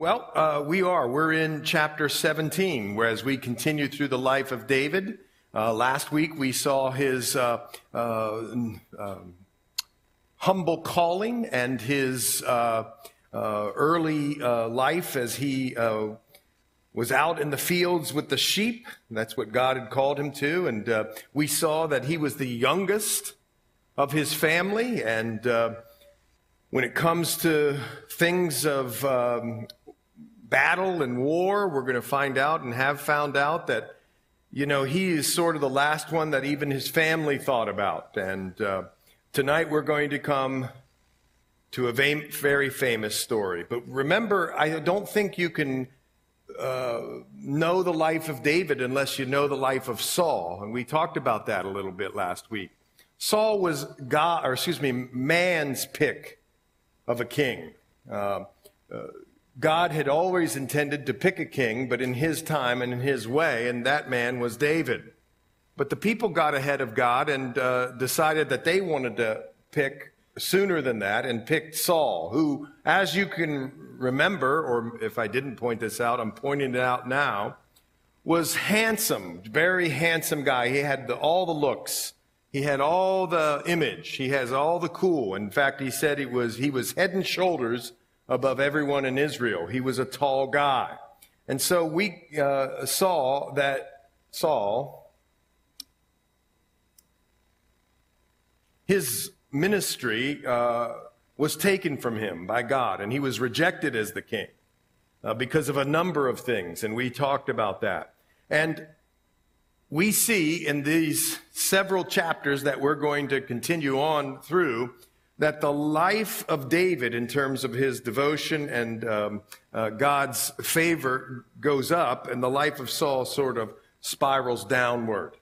Well, uh, we are. We're in chapter 17, whereas we continue through the life of David. Uh, last week we saw his uh, uh um, humble calling and his uh, uh, early life as he was out in the fields with the sheep. That's what God had called him to. And we saw that he was the youngest of his family. And when it comes to things of um, battle and war, we're going to find out and have found out that, you know, he is sort of the last one that even his family thought about. And uh, tonight we're going to come to a very famous story. But remember, I don't think you can uh, know the life of David unless you know the life of Saul. And we talked about that a little bit last week. Saul was God, or excuse me, man's pick of a king. Uh, uh, God had always intended to pick a king, but in his time and in his way, and that man was David. But the people got ahead of God and uh, decided that they wanted to pick sooner than that and picked Saul, who, as you can remember, or if I didn't point this out, I'm pointing it out now, was handsome, very handsome guy. He had the, all the looks. He had all the image. He has all the cool. In fact, he said he was, he was head and shoulders above everyone in Israel. He was a tall guy. And so we uh, saw that Saul, his ministry uh, was taken from him by God, and he was rejected as the king uh, because of a number of things, and we talked about that. And we see in these several chapters that we're going to continue on through that the life of David, in terms of his devotion and um, uh, God's favor, goes up, and the life of Saul sort of spirals downward.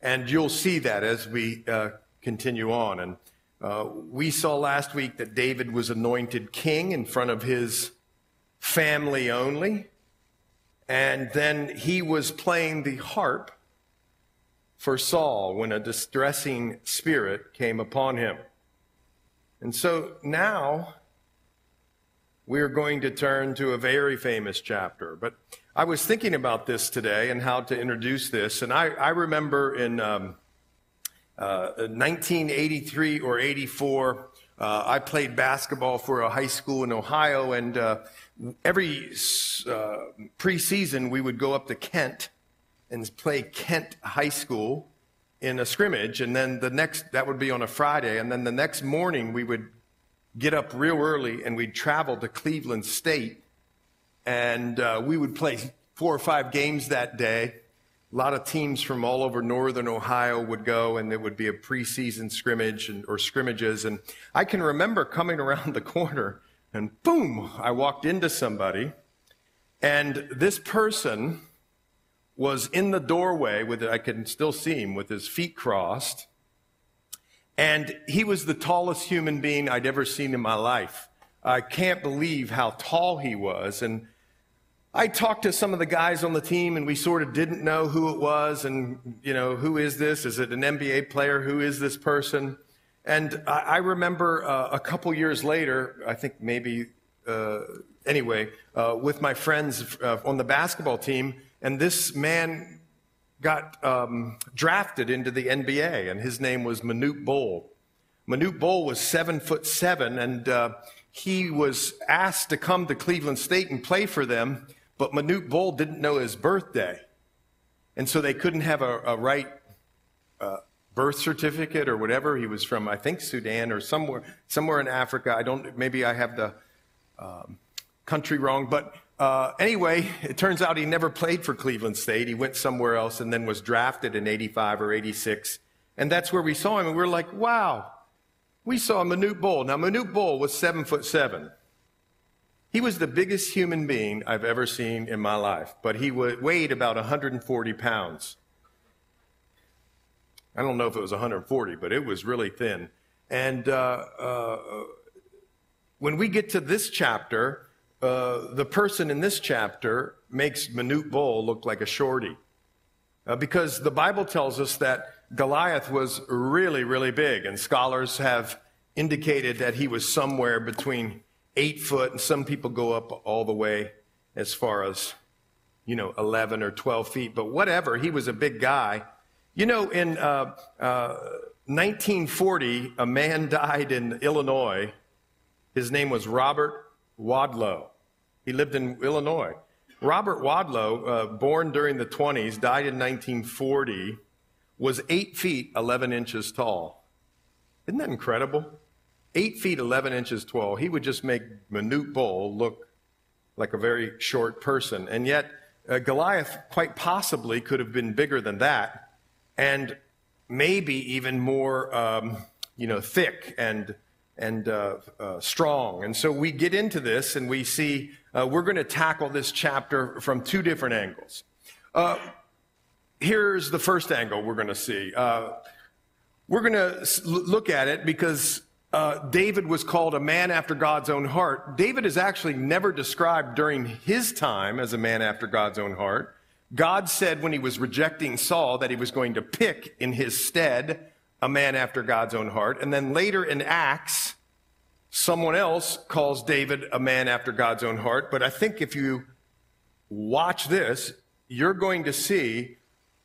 And you'll see that as we uh, continue on. And uh, we saw last week that David was anointed king in front of his family only. And then he was playing the harp for Saul when a distressing spirit came upon him. And so now we're going to turn to a very famous chapter. But I was thinking about this today and how to introduce this. And I, I remember in um, uh, 1983 or 84, uh, I played basketball for a high school in Ohio. And uh, every uh, preseason, we would go up to Kent and play Kent High School in a scrimmage, and then the next, that would be on a Friday, and then the next morning we would get up real early and we'd travel to Cleveland State, and uh, we would play four or five games that day. A lot of teams from all over northern Ohio would go, and it would be a preseason scrimmage and, or scrimmages. And I can remember coming around the corner, and boom, I walked into somebody, and this person was in the doorway with I can still see him with his feet crossed. And he was the tallest human being I'd ever seen in my life. I can't believe how tall he was. And I talked to some of the guys on the team and we sort of didn't know who it was and, you know, who is this? Is it an NBA player? Who is this person? And I, remember uh, a couple years later, I think maybe, uh, anyway, uh, with my friends uh, on the basketball team, and this man got um, drafted into the NBA, and his name was Manute Bol. Manute Bol was seven foot seven, and uh, he was asked to come to Cleveland State and play for them, but Manute Bol didn't know his birthday. And so they couldn't have a, a right uh, birth certificate or whatever. He was from, I think, Sudan or somewhere, somewhere in Africa. I don't, maybe I have the um, country wrong, but uh, anyway, it turns out he never played for Cleveland State. He went somewhere else and then was drafted in 85 or 86. And that's where we saw him. And we are like, wow, we saw Manute Bol. Now, Manute Bol was seven foot seven. He was the biggest human being I've ever seen in my life, but he weighed about 140 pounds. I don't know if it was 140, but it was really thin. And uh, uh, when we get to this chapter, uh, the person in this chapter makes Manute Bol look like a shorty. Uh, because the Bible tells us that Goliath was really, really big, and scholars have indicated that he was somewhere between eight foot, and some people go up all the way as far as, you know, 11 or 12 feet. But whatever, he was a big guy. You know, in uh, uh, 1940, a man died in Illinois. His name was Robert Wadlow. He lived in Illinois. Robert Wadlow, uh, born during the 20s, died in 1940, was 8 feet 11 inches tall. Isn't that incredible? 8 feet 11 inches tall. He would just make Manute Bol look like a very short person. And yet, uh, Goliath quite possibly could have been bigger than that, and maybe even more, um, you know, thick and and uh, uh, strong. And so we get into this and we see uh, we're going to tackle this chapter from two different angles. Uh, here's the first angle we're going to see. Uh, we're going to look at it because uh, David was called a man after God's own heart. David is actually never described during his time as a man after God's own heart. God said when he was rejecting Saul that he was going to pick in his stead a man after God's own heart. And then later in Acts, someone else calls David a man after God's own heart. But I think if you watch this, you're going to see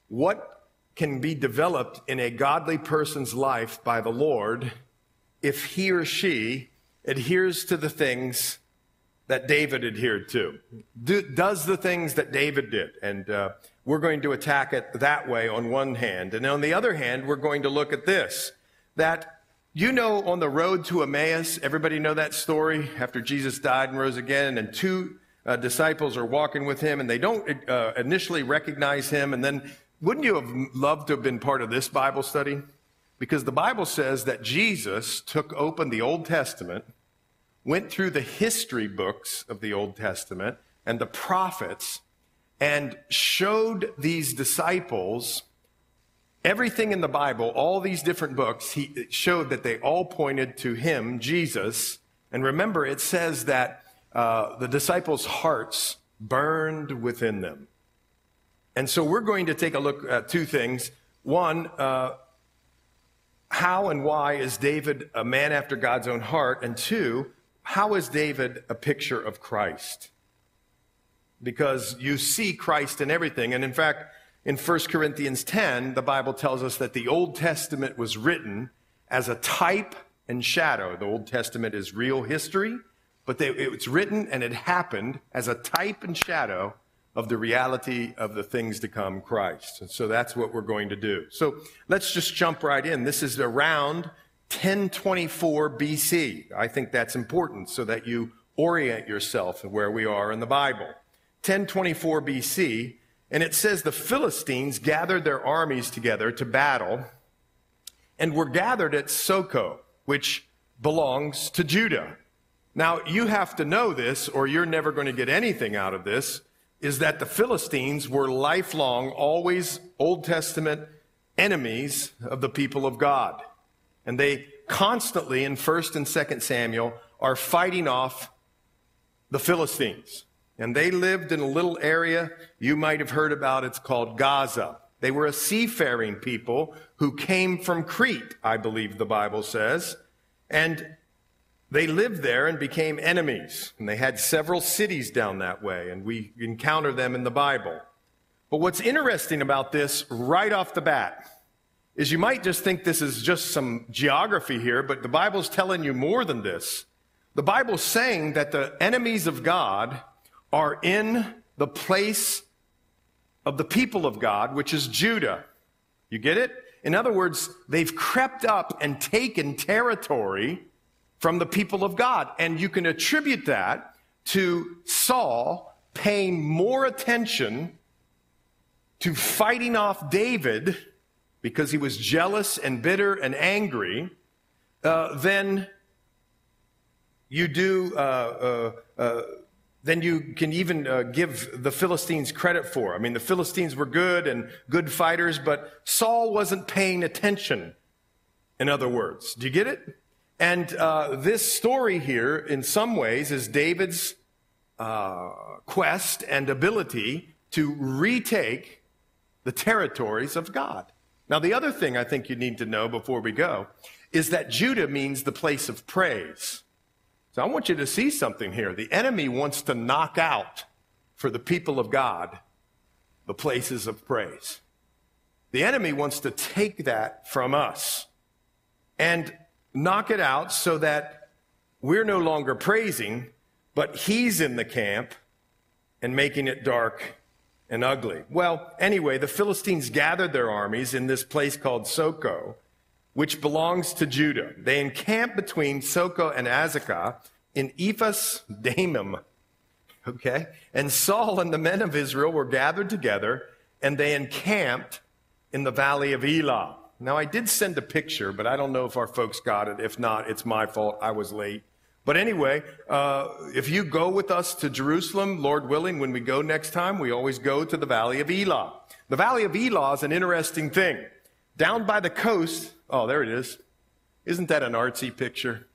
what can be developed in a godly person's life by the Lord if he or she adheres to the things that David adhered to, do, does the things that David did. And uh, we're going to attack it that way on one hand. And on the other hand, we're going to look at this that you know, on the road to Emmaus, everybody know that story after Jesus died and rose again, and two uh, disciples are walking with him, and they don't uh, initially recognize him. And then, wouldn't you have loved to have been part of this Bible study? Because the Bible says that Jesus took open the Old Testament, went through the history books of the Old Testament and the prophets, and showed these disciples everything in the Bible, all these different books, he showed that they all pointed to him, Jesus. And remember, it says that uh, the disciples' hearts burned within them. And so we're going to take a look at two things. One, uh, how and why is David a man after God's own heart? And two, how is David a picture of Christ? Because you see Christ in everything. And in fact, in 1 Corinthians 10, the Bible tells us that the Old Testament was written as a type and shadow. The Old Testament is real history, but they, it's written and it happened as a type and shadow of the reality of the things to come, Christ. And so that's what we're going to do. So let's just jump right in. This is around 1024 BC. I think that's important so that you orient yourself where we are in the Bible. 1024 BC, and it says the Philistines gathered their armies together to battle and were gathered at Socoh, which belongs to Judah. Now, you have to know this, or you're never going to get anything out of this is that the Philistines were lifelong, always Old Testament enemies of the people of God. And they constantly in 1st and 2nd Samuel are fighting off the Philistines. And they lived in a little area you might have heard about. It's called Gaza. They were a seafaring people who came from Crete, I believe the Bible says. And they lived there and became enemies. And they had several cities down that way, and we encounter them in the Bible. But what's interesting about this right off the bat is you might just think this is just some geography here, but the Bible's telling you more than this. The Bible's saying that the enemies of God are in the place of the people of God, which is Judah. You get it? In other words, they've crept up and taken territory from the people of God. And you can attribute that to Saul paying more attention to fighting off David because he was jealous and bitter and angry uh, than you do. Uh, uh, uh than you can even uh, give the Philistines credit for. I mean, the Philistines were good and good fighters, but Saul wasn't paying attention, in other words. Do you get it? And uh, this story here, in some ways, is David's uh, quest and ability to retake the territories of God. Now, the other thing I think you need to know before we go is that Judah means the place of praise. So I want you to see something here. The enemy wants to knock out for the people of God the places of praise. The enemy wants to take that from us and knock it out so that we're no longer praising, but he's in the camp and making it dark and ugly. Well, anyway, the Philistines gathered their armies in this place called Socoh, which belongs to Judah. They encamped between Socoh and Azekah in Ephes Dammim. Okay? And Saul and the men of Israel were gathered together and they encamped in the valley of Elah. Now, I did send a picture, but I don't know if our folks got it. If not, it's my fault. I was late. But anyway, uh, if you go with us to Jerusalem, Lord willing, when we go next time, we always go to the Valley of Elah. The Valley of Elah is an interesting thing. Down by the coast, oh, there it is. Isn't that an artsy picture?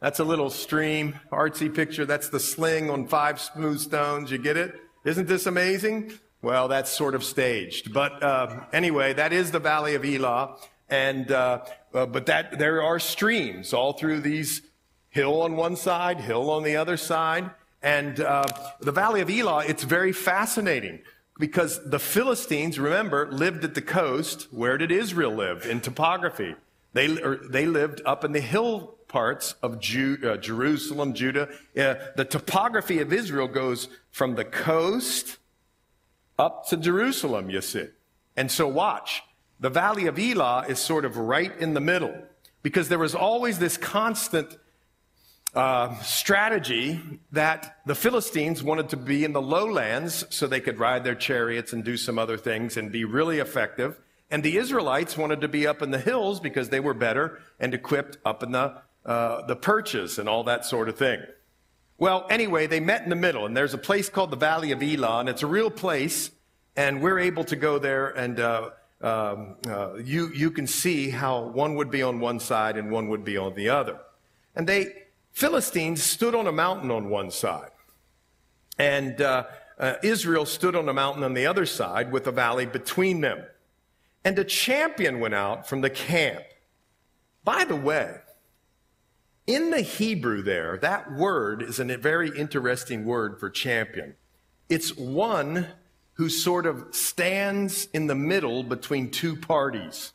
That's a little stream, artsy picture. That's the sling on five smooth stones. You get it? Isn't this amazing? Well, that's sort of staged. But uh, anyway, that is the Valley of Elah. And, uh, uh, but that, there are streams all through these hill on one side, hill on the other side. And uh, the Valley of Elah, it's very fascinating because the Philistines, remember, lived at the coast. Where did Israel live in topography? They, they lived up in the hill parts of uh, Jerusalem, Judah. Uh, the topography of Israel goes from the coast up to Jerusalem, you see. And so watch. The Valley of Elah is sort of right in the middle because there was always this constant uh, strategy that the Philistines wanted to be in the lowlands so they could ride their chariots and do some other things and be really effective. And the Israelites wanted to be up in the hills because they were better and equipped up in the, uh, the perches and all that sort of thing. Well, anyway, they met in the middle, and there's a place called the Valley of Elah, and it's a real place, and we're able to go there, and uh, um, uh, you, you can see how one would be on one side and one would be on the other. And they, Philistines stood on a mountain on one side, and uh, uh, Israel stood on a mountain on the other side with a valley between them. And a champion went out from the camp. By the way, in the Hebrew, there, that word is a very interesting word for champion. It's one who sort of stands in the middle between two parties,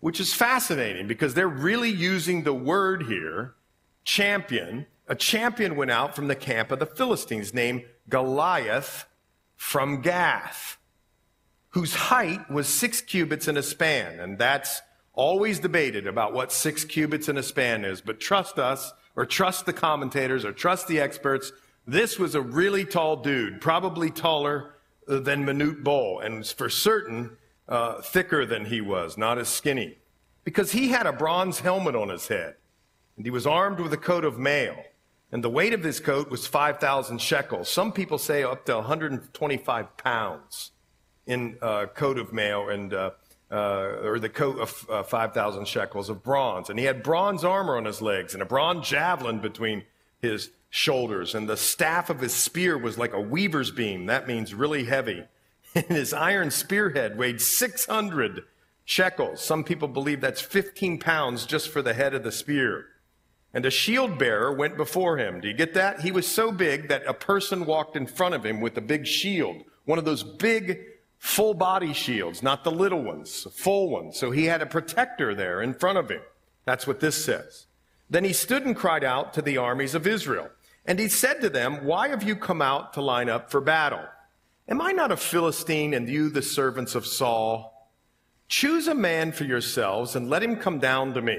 which is fascinating because they're really using the word here champion, a champion went out from the camp of the Philistines named Goliath from Gath, whose height was six cubits in a span. And that's always debated about what six cubits in a span is. But trust us, or trust the commentators, or trust the experts. This was a really tall dude, probably taller than Manute Bol, and for certain uh, thicker than he was, not as skinny. Because he had a bronze helmet on his head and he was armed with a coat of mail. And the weight of this coat was 5,000 shekels. Some people say up to 125 pounds in a uh, coat of mail and uh, uh, or the coat of uh, 5,000 shekels of bronze. And he had bronze armor on his legs and a bronze javelin between his shoulders. And the staff of his spear was like a weaver's beam. That means really heavy. And his iron spearhead weighed 600 shekels. Some people believe that's 15 pounds just for the head of the spear and a shield bearer went before him. Do you get that? He was so big that a person walked in front of him with a big shield, one of those big full body shields, not the little ones, full ones. So he had a protector there in front of him. That's what this says. Then he stood and cried out to the armies of Israel. And he said to them, Why have you come out to line up for battle? Am I not a Philistine and you the servants of Saul? Choose a man for yourselves and let him come down to me.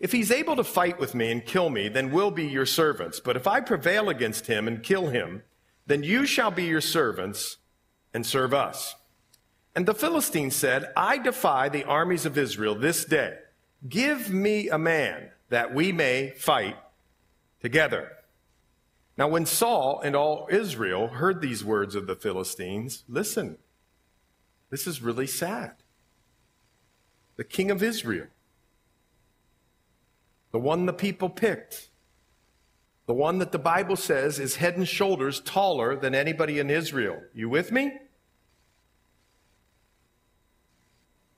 If he's able to fight with me and kill me, then we'll be your servants. But if I prevail against him and kill him, then you shall be your servants and serve us. And the Philistine said, I defy the armies of Israel this day. Give me a man that we may fight together. Now, when Saul and all Israel heard these words of the Philistines, listen, this is really sad. The king of Israel the one the people picked, the one that the Bible says is head and shoulders taller than anybody in Israel. You with me?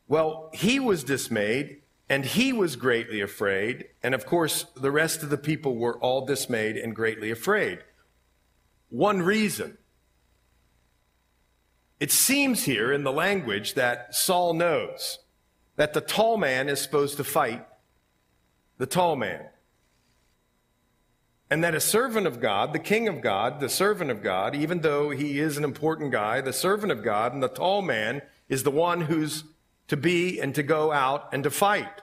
Well, he was dismayed And he was greatly afraid. And of course, the rest of the people were all dismayed and greatly afraid. One reason. It seems here in the language that Saul knows that the tall man is supposed to fight the tall man. And that a servant of God, the king of God, the servant of God, even though he is an important guy, the servant of God and the tall man is the one who's to be and to go out and to fight.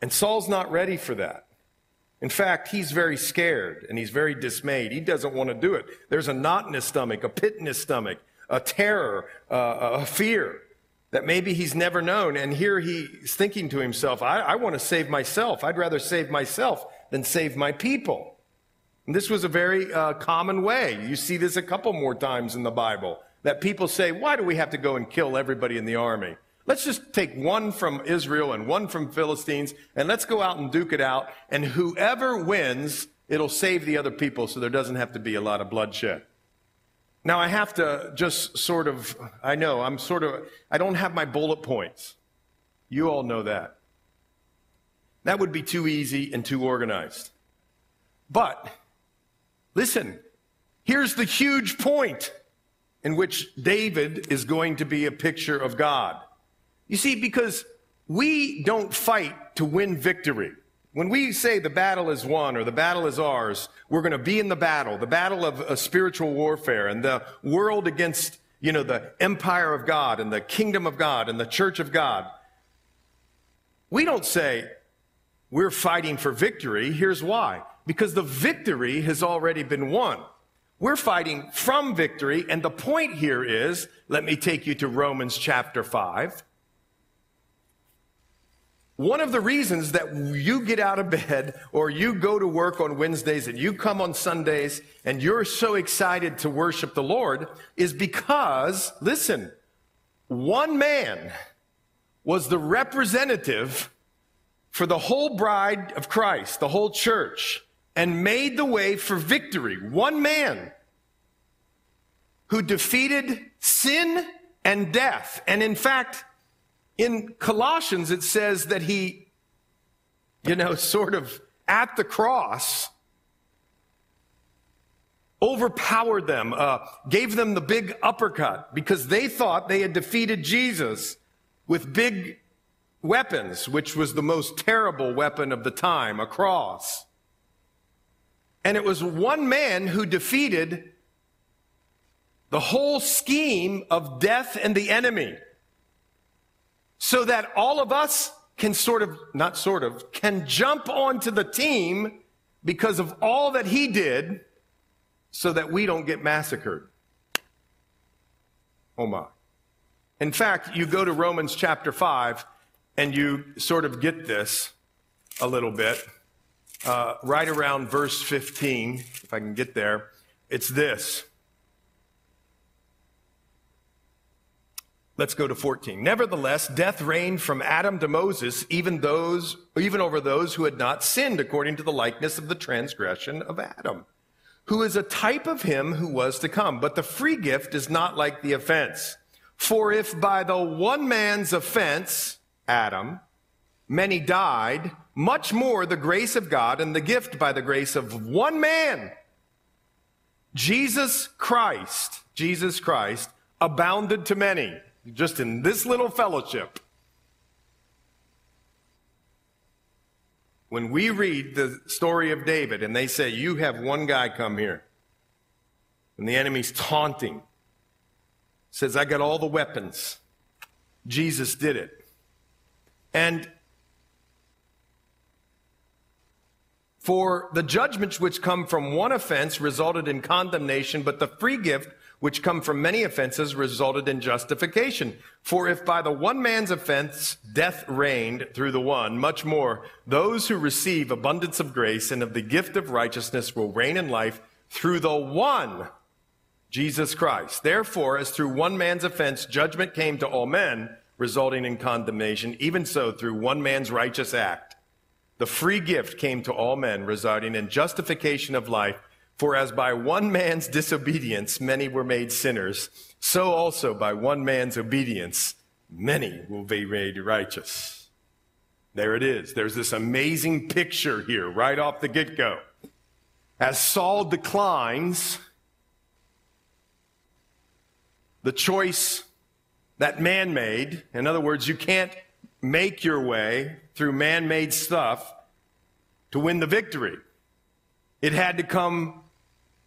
And Saul's not ready for that. In fact, he's very scared and he's very dismayed. He doesn't want to do it. There's a knot in his stomach, a pit in his stomach, a terror, uh, a fear that maybe he's never known. And here he's thinking to himself, I, I want to save myself. I'd rather save myself than save my people. And this was a very uh, common way. You see this a couple more times in the Bible that people say, why do we have to go and kill everybody in the army? Let's just take one from Israel and one from Philistines and let's go out and duke it out. And whoever wins, it'll save the other people so there doesn't have to be a lot of bloodshed. Now I have to just sort of, I know, I'm sort of, I don't have my bullet points. You all know that. That would be too easy and too organized. But, listen, here's the huge point in which David is going to be a picture of God. You see, because we don't fight to win victory. When we say the battle is won or the battle is ours, we're going to be in the battle, the battle of a spiritual warfare and the world against, you know, the empire of God and the kingdom of God and the church of God. We don't say, we're fighting for victory. Here's why. Because the victory has already been won. We're fighting from victory. And the point here is, let me take you to Romans chapter 5. One of the reasons that you get out of bed or you go to work on Wednesdays and you come on Sundays and you're so excited to worship the Lord is because, listen, one man was the representative for the whole bride of Christ, the whole church, and made the way for victory. One man who defeated sin and death. And in fact, in Colossians, it says that he, you know, sort of at the cross, overpowered them, uh, gave them the big uppercut because they thought they had defeated Jesus with big weapons, which was the most terrible weapon of the time, a cross. And it was one man who defeated the whole scheme of death and the enemy. So that all of us can sort of, not sort of, can jump onto the team because of all that he did so that we don't get massacred. Oh my. In fact, you go to Romans chapter 5, and you sort of get this a little bit, uh, right around verse 15, if I can get there, it's this. Let's go to 14. Nevertheless, death reigned from Adam to Moses, even those, even over those who had not sinned according to the likeness of the transgression of Adam, who is a type of him who was to come. But the free gift is not like the offense. For if by the one man's offense, Adam, many died, much more the grace of God and the gift by the grace of one man, Jesus Christ, Jesus Christ, abounded to many, just in this little fellowship. When we read the story of David and they say, You have one guy come here, and the enemy's taunting, says, I got all the weapons. Jesus did it. And for the judgments which come from one offense resulted in condemnation, but the free gift which come from many offenses resulted in justification. For if by the one man's offense death reigned through the one, much more those who receive abundance of grace and of the gift of righteousness will reign in life through the one, Jesus Christ. Therefore, as through one man's offense judgment came to all men, resulting in condemnation, even so through one man's righteous act. The free gift came to all men, resulting in justification of life. For as by one man's disobedience many were made sinners, so also by one man's obedience many will be made righteous. There it is. There's this amazing picture here right off the get go. As Saul declines, the choice that man made, in other words, you can't make your way through man made stuff to win the victory. It had to come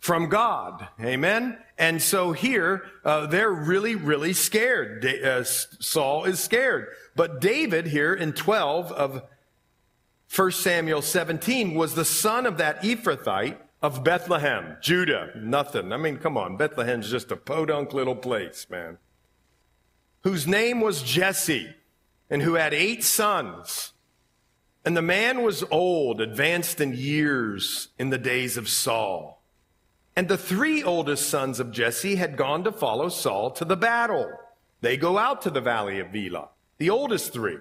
from God. Amen? And so here, uh, they're really, really scared. Da- uh, Saul is scared. But David here in 12 of 1 Samuel 17 was the son of that Ephrathite of Bethlehem, Judah. Nothing. I mean, come on. Bethlehem's just a podunk little place, man. Whose name was Jesse and who had eight sons. And the man was old, advanced in years in the days of Saul. And the three oldest sons of Jesse had gone to follow Saul to the battle. They go out to the valley of Elah, the oldest three.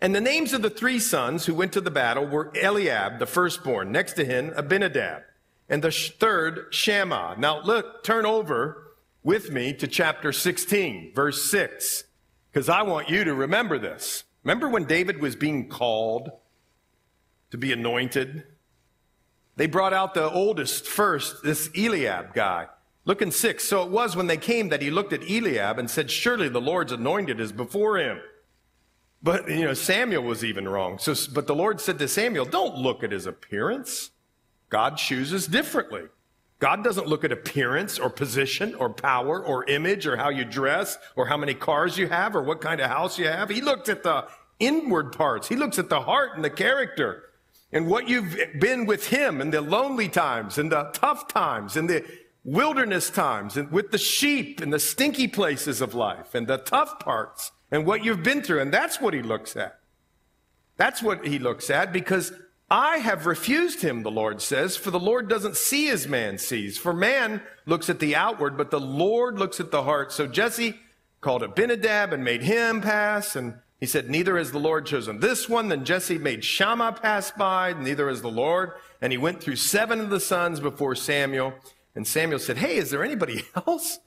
And the names of the three sons who went to the battle were Eliab, the firstborn, next to him, Abinadab, and the third, Shammah. Now look, turn over with me to chapter 16, verse 6, because I want you to remember this. Remember when David was being called to be anointed? They brought out the oldest first, this Eliab guy. Look in six. So it was when they came that he looked at Eliab and said, Surely the Lord's anointed is before him. But, you know, Samuel was even wrong. So, but the Lord said to Samuel, Don't look at his appearance. God chooses differently. God doesn't look at appearance or position or power or image or how you dress or how many cars you have or what kind of house you have. He looks at the inward parts. He looks at the heart and the character and what you've been with him in the lonely times and the tough times and the wilderness times and with the sheep and the stinky places of life and the tough parts and what you've been through. And that's what he looks at. That's what he looks at because I have refused him, the Lord says, for the Lord doesn't see as man sees. For man looks at the outward, but the Lord looks at the heart. So Jesse called Abinadab and made him pass and he said, Neither has the Lord chosen this one. Then Jesse made Shammah pass by, neither has the Lord. And he went through seven of the sons before Samuel. And Samuel said, Hey, is there anybody else?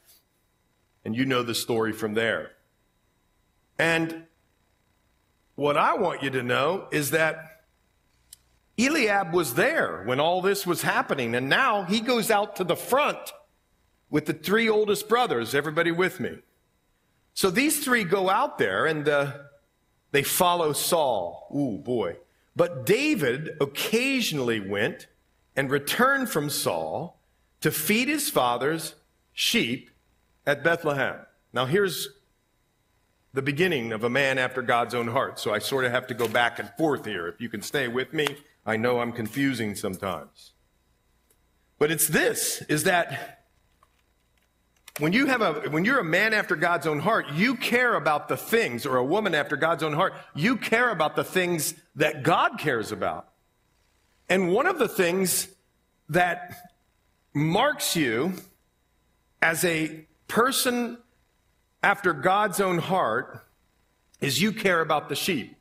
And you know the story from there. And what I want you to know is that Eliab was there when all this was happening. And now he goes out to the front with the three oldest brothers. Everybody with me? So these three go out there and, uh, they follow Saul. Ooh, boy. But David occasionally went and returned from Saul to feed his father's sheep at Bethlehem. Now, here's the beginning of a man after God's own heart. So I sort of have to go back and forth here. If you can stay with me, I know I'm confusing sometimes. But it's this is that when you have a when you're a man after God's own heart, you care about the things or a woman after God's own heart, you care about the things that God cares about. And one of the things that marks you as a person after God's own heart is you care about the sheep.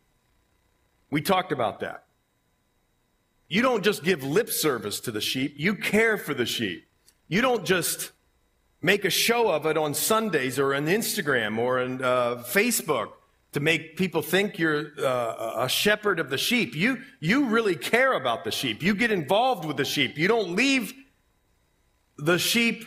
We talked about that. You don't just give lip service to the sheep, you care for the sheep. You don't just make a show of it on Sundays or on Instagram or on uh, Facebook to make people think you're uh, a shepherd of the sheep. You, you really care about the sheep. You get involved with the sheep. You don't leave the sheep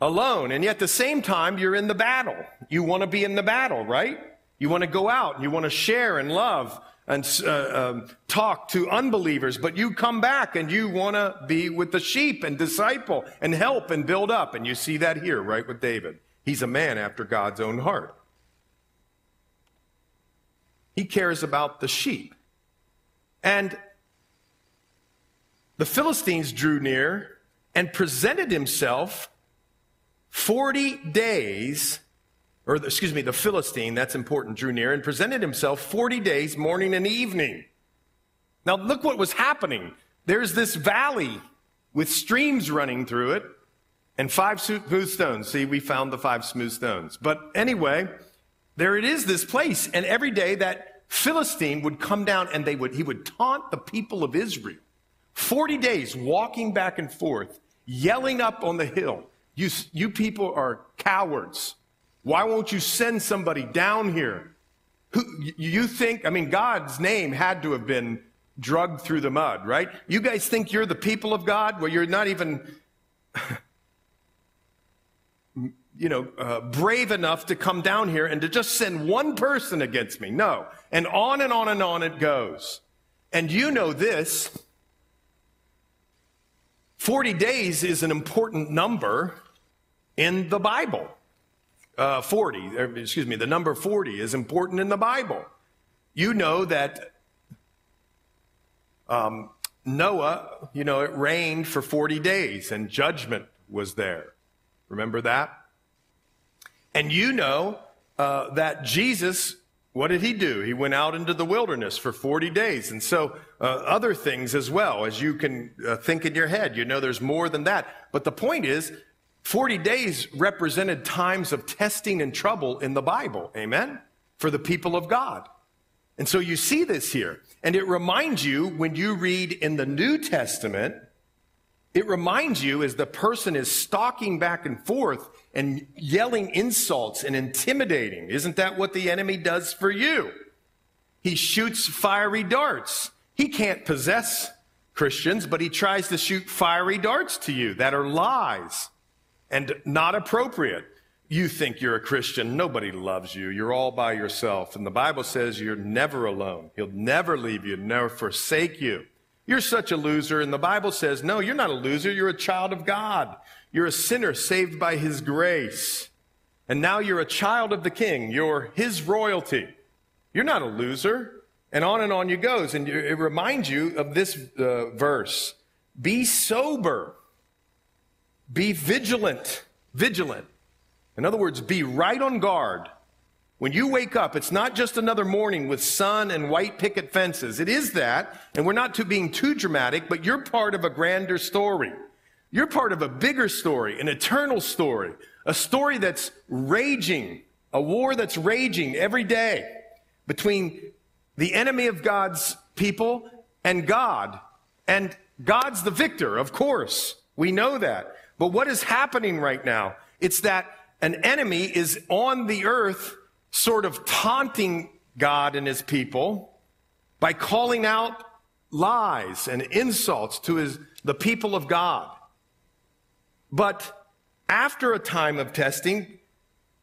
alone. And yet at the same time, you're in the battle. You want to be in the battle, right? You want to go out and you want to share and love and uh, um, talk to unbelievers, but you come back and you want to be with the sheep and disciple and help and build up. And you see that here, right, with David. He's a man after God's own heart. He cares about the sheep. And the Philistines drew near and presented himself 40 days or excuse me, the Philistine, that's important, drew near and presented himself 40 days, morning and evening. Now, look what was happening. There's this valley with streams running through it and five smooth stones. See, we found the five smooth stones. But anyway, there it is, this place. And every day that Philistine would come down and they would, he would taunt the people of Israel. 40 days walking back and forth, yelling up on the hill. You, you people are cowards. Why won't you send somebody down here Who, you think, I mean, God's name had to have been drugged through the mud, right? You guys think you're the people of God? Well, you're not even, you know, uh, brave enough to come down here and to just send one person against me. No. And on and on and on it goes. And you know this 40 days is an important number in the Bible. Uh, 40, excuse me, the number 40 is important in the Bible. You know that um, Noah, you know, it rained for 40 days and judgment was there. Remember that? And you know uh, that Jesus, what did he do? He went out into the wilderness for 40 days. And so uh, other things as well, as you can uh, think in your head, you know there's more than that. But the point is, 40 days represented times of testing and trouble in the Bible. Amen? For the people of God. And so you see this here. And it reminds you when you read in the New Testament, it reminds you as the person is stalking back and forth and yelling insults and intimidating. Isn't that what the enemy does for you? He shoots fiery darts. He can't possess Christians, but he tries to shoot fiery darts to you that are lies and not appropriate. You think you're a Christian. Nobody loves you. You're all by yourself. And the Bible says you're never alone. He'll never leave you, never forsake you. You're such a loser. And the Bible says, no, you're not a loser. You're a child of God. You're a sinner saved by his grace. And now you're a child of the king. You're his royalty. You're not a loser. And on and on you goes. And it reminds you of this uh, verse. Be sober. Be vigilant, vigilant. In other words, be right on guard. When you wake up, it's not just another morning with sun and white picket fences. It is that, and we're not too, being too dramatic, but you're part of a grander story. You're part of a bigger story, an eternal story, a story that's raging, a war that's raging every day between the enemy of God's people and God. And God's the victor, of course. We know that. But what is happening right now? It's that an enemy is on the earth, sort of taunting God and his people by calling out lies and insults to his, the people of God. But after a time of testing,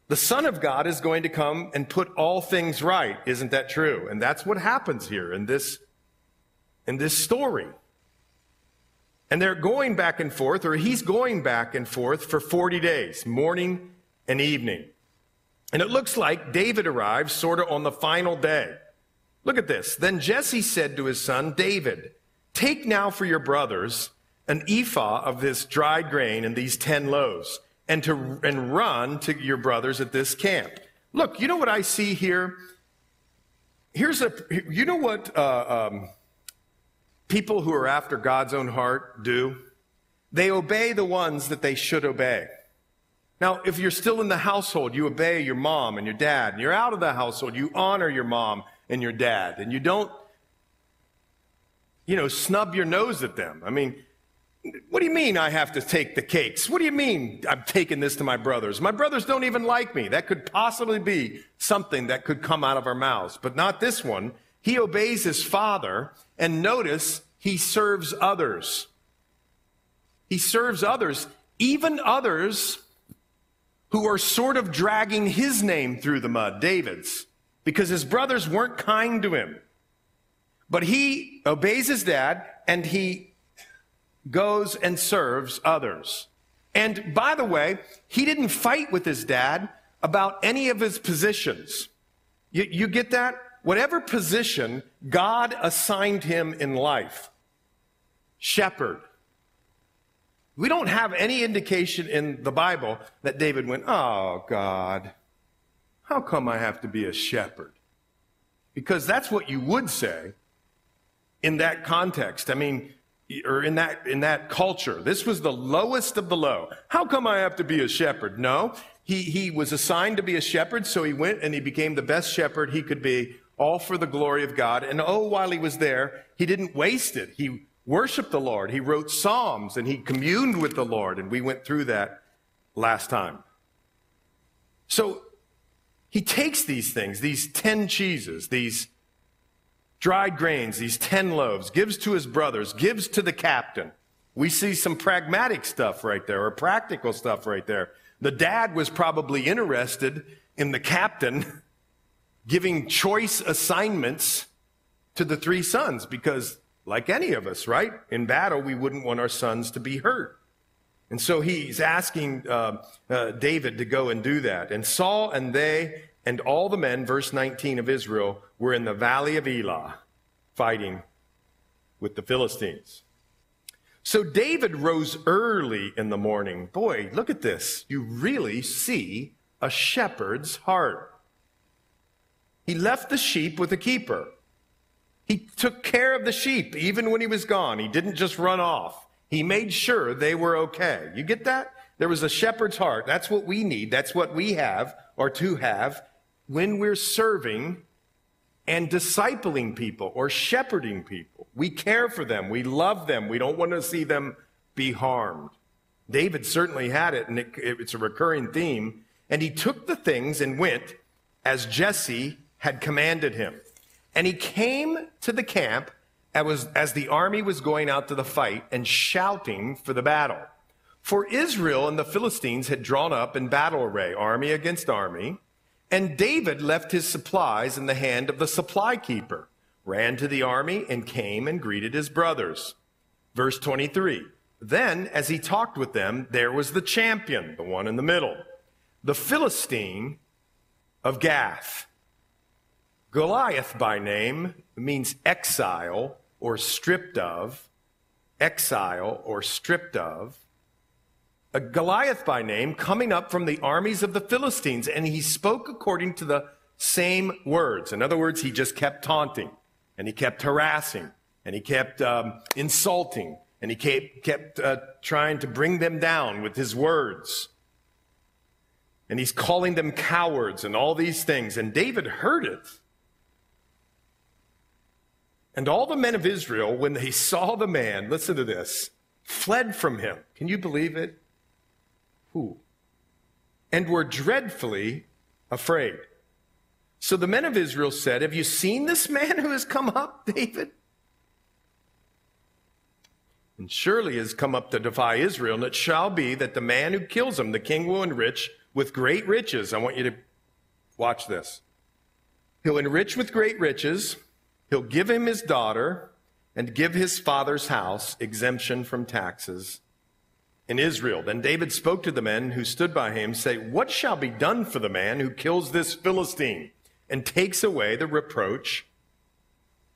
the Son of God is going to come and put all things right. Isn't that true? And that's what happens here in this, in this story. And they're going back and forth, or he's going back and forth for 40 days, morning and evening. And it looks like David arrives sort of on the final day. Look at this. Then Jesse said to his son, David, take now for your brothers an ephah of this dried grain and these 10 loaves, and to, and run to your brothers at this camp. Look, you know what I see here? Here's a, you know what, uh, um, people who are after God's own heart do? They obey the ones that they should obey. Now, if you're still in the household, you obey your mom and your dad. And you're out of the household, you honor your mom and your dad. And you don't, you know, snub your nose at them. I mean, what do you mean I have to take the cakes? What do you mean I'm taking this to my brothers? My brothers don't even like me. That could possibly be something that could come out of our mouths, but not this one. He obeys his father, and notice he serves others. He serves others, even others who are sort of dragging his name through the mud, David's, because his brothers weren't kind to him. But he obeys his dad and he goes and serves others. And by the way, he didn't fight with his dad about any of his positions. You, you get that? Whatever position God assigned him in life shepherd. We don't have any indication in the Bible that David went, Oh, God, how come I have to be a shepherd? Because that's what you would say in that context. I mean, or in that, in that culture. This was the lowest of the low. How come I have to be a shepherd? No, he, he was assigned to be a shepherd, so he went and he became the best shepherd he could be all for the glory of God. And oh, while he was there, he didn't waste it. He worshiped the Lord. He wrote Psalms and he communed with the Lord. And we went through that last time. So he takes these things, these 10 cheeses, these dried grains, these 10 loaves, gives to his brothers, gives to the captain. We see some pragmatic stuff right there, or practical stuff right there. The dad was probably interested in the captain giving choice assignments to the three sons because, like any of us, right? In battle, we wouldn't want our sons to be hurt. And so he's asking uh, uh, David to go and do that. And Saul and they and all the men, verse 19 of Israel, were in the valley of Elah fighting with the Philistines. So David rose early in the morning. Boy, look at this. You really see a shepherd's heart. He left the sheep with a keeper. He took care of the sheep even when he was gone. He didn't just run off. He made sure they were okay. You get that? There was a shepherd's heart. That's what we need. That's what we have or to have when we're serving and discipling people or shepherding people. We care for them. We love them. We don't want to see them be harmed. David certainly had it, and it, it's a recurring theme. And he took the things and went as Jesse had commanded him. And he came to the camp as, the army was going out to the fight and shouting for the battle. For Israel and the Philistines had drawn up in battle array, army against army. And David left his supplies in the hand of the supply keeper, ran to the army, and came and greeted his brothers. Verse 23 Then, as he talked with them, there was the champion, the one in the middle, the Philistine of Gath. Goliath by name means exile or stripped of, exile or stripped of. A Goliath by name coming up from the armies of the Philistines, and he spoke according to the same words. In other words, he just kept taunting, and he kept harassing, and he kept um, insulting, and he kept, kept uh, trying to bring them down with his words. And he's calling them cowards and all these things. And David heard it. And all the men of Israel, when they saw the man, listen to this, fled from him. Can you believe it? Who? And were dreadfully afraid. So the men of Israel said, Have you seen this man who has come up, David? And surely has come up to defy Israel, and it shall be that the man who kills him, the king will enrich with great riches. I want you to watch this. He'll enrich with great riches He'll give him his daughter and give his father's house exemption from taxes in Israel. Then David spoke to the men who stood by him, say, What shall be done for the man who kills this Philistine and takes away the reproach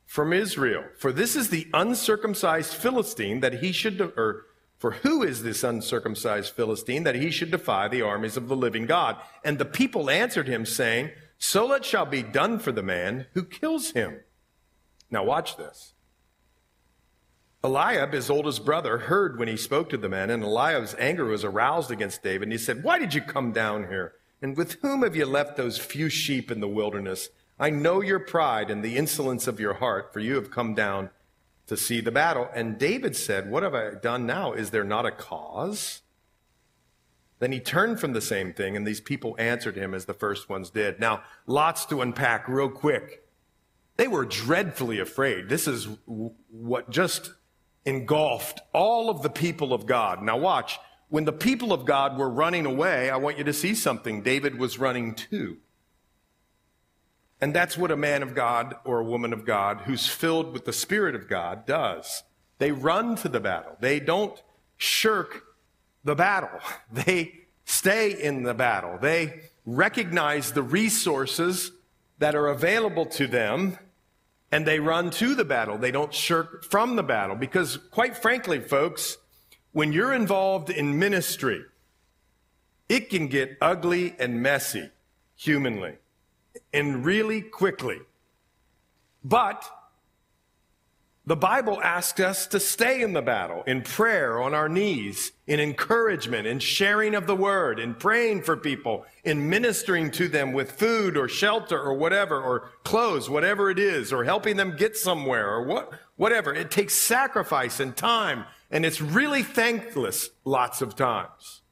from Israel? For this is the uncircumcised Philistine that he should, or for who is this uncircumcised Philistine that he should defy the armies of the living God? And the people answered him, saying, So it shall be done for the man who kills him. Now, watch this. Eliab, his oldest brother, heard when he spoke to the men, and Eliab's anger was aroused against David. And he said, Why did you come down here? And with whom have you left those few sheep in the wilderness? I know your pride and the insolence of your heart, for you have come down to see the battle. And David said, What have I done now? Is there not a cause? Then he turned from the same thing, and these people answered him as the first ones did. Now, lots to unpack real quick. They were dreadfully afraid. This is what just engulfed all of the people of God. Now, watch. When the people of God were running away, I want you to see something. David was running too. And that's what a man of God or a woman of God who's filled with the Spirit of God does. They run to the battle, they don't shirk the battle, they stay in the battle, they recognize the resources that are available to them and they run to the battle. They don't shirk from the battle because, quite frankly, folks, when you're involved in ministry, it can get ugly and messy humanly and really quickly. But the Bible asks us to stay in the battle in prayer, on our knees, in encouragement, in sharing of the word, in praying for people, in ministering to them with food or shelter or whatever, or clothes, whatever it is, or helping them get somewhere or what, whatever. It takes sacrifice and time, and it's really thankless lots of times.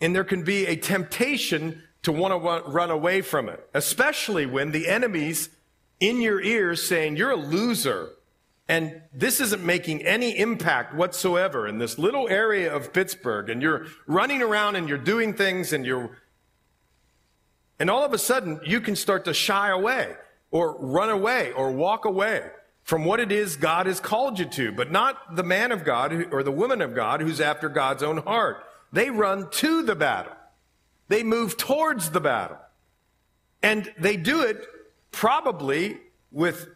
And there can be a temptation to want to run away from it, especially when the enemy's in your ears saying, You're a loser. And this isn't making any impact whatsoever in this little area of Pittsburgh. And you're running around and you're doing things and you're, and all of a sudden you can start to shy away or run away or walk away from what it is God has called you to, but not the man of God or the woman of God who's after God's own heart. They run to the battle. They move towards the battle. And they do it probably with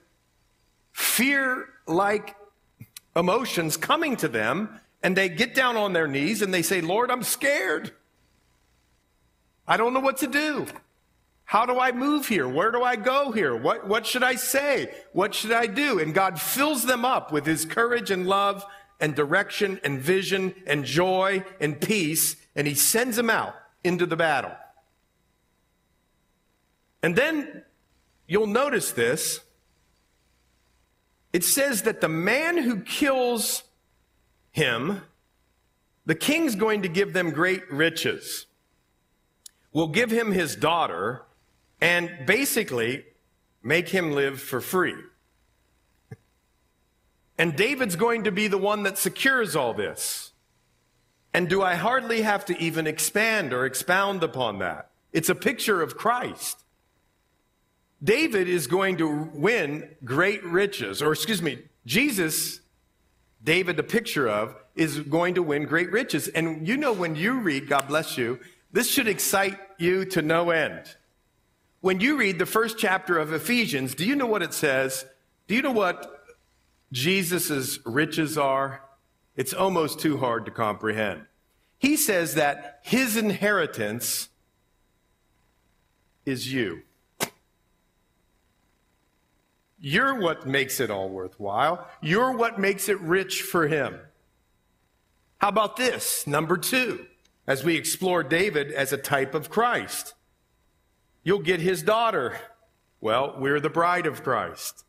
fear like emotions coming to them, and they get down on their knees and they say, Lord, I'm scared. I don't know what to do. How do I move here? Where do I go here? What, what should I say? What should I do? And God fills them up with his courage and love and direction and vision and joy and peace, and he sends them out into the battle. And then you'll notice this. It says that the man who kills him, the king's going to give them great riches, will give him his daughter, and basically make him live for free. And David's going to be the one that secures all this. And do I hardly have to even expand or expound upon that? It's a picture of Christ. David is going to win great riches, or excuse me, Jesus, David, the picture of, is going to win great riches. And you know, when you read, God bless you, this should excite you to no end. When you read the first chapter of Ephesians, do you know what it says? Do you know what Jesus' riches are? It's almost too hard to comprehend. He says that his inheritance is you. You're what makes it all worthwhile. You're what makes it rich for him. How about this? Number two, as we explore David as a type of Christ, you'll get his daughter. Well, we're the bride of Christ.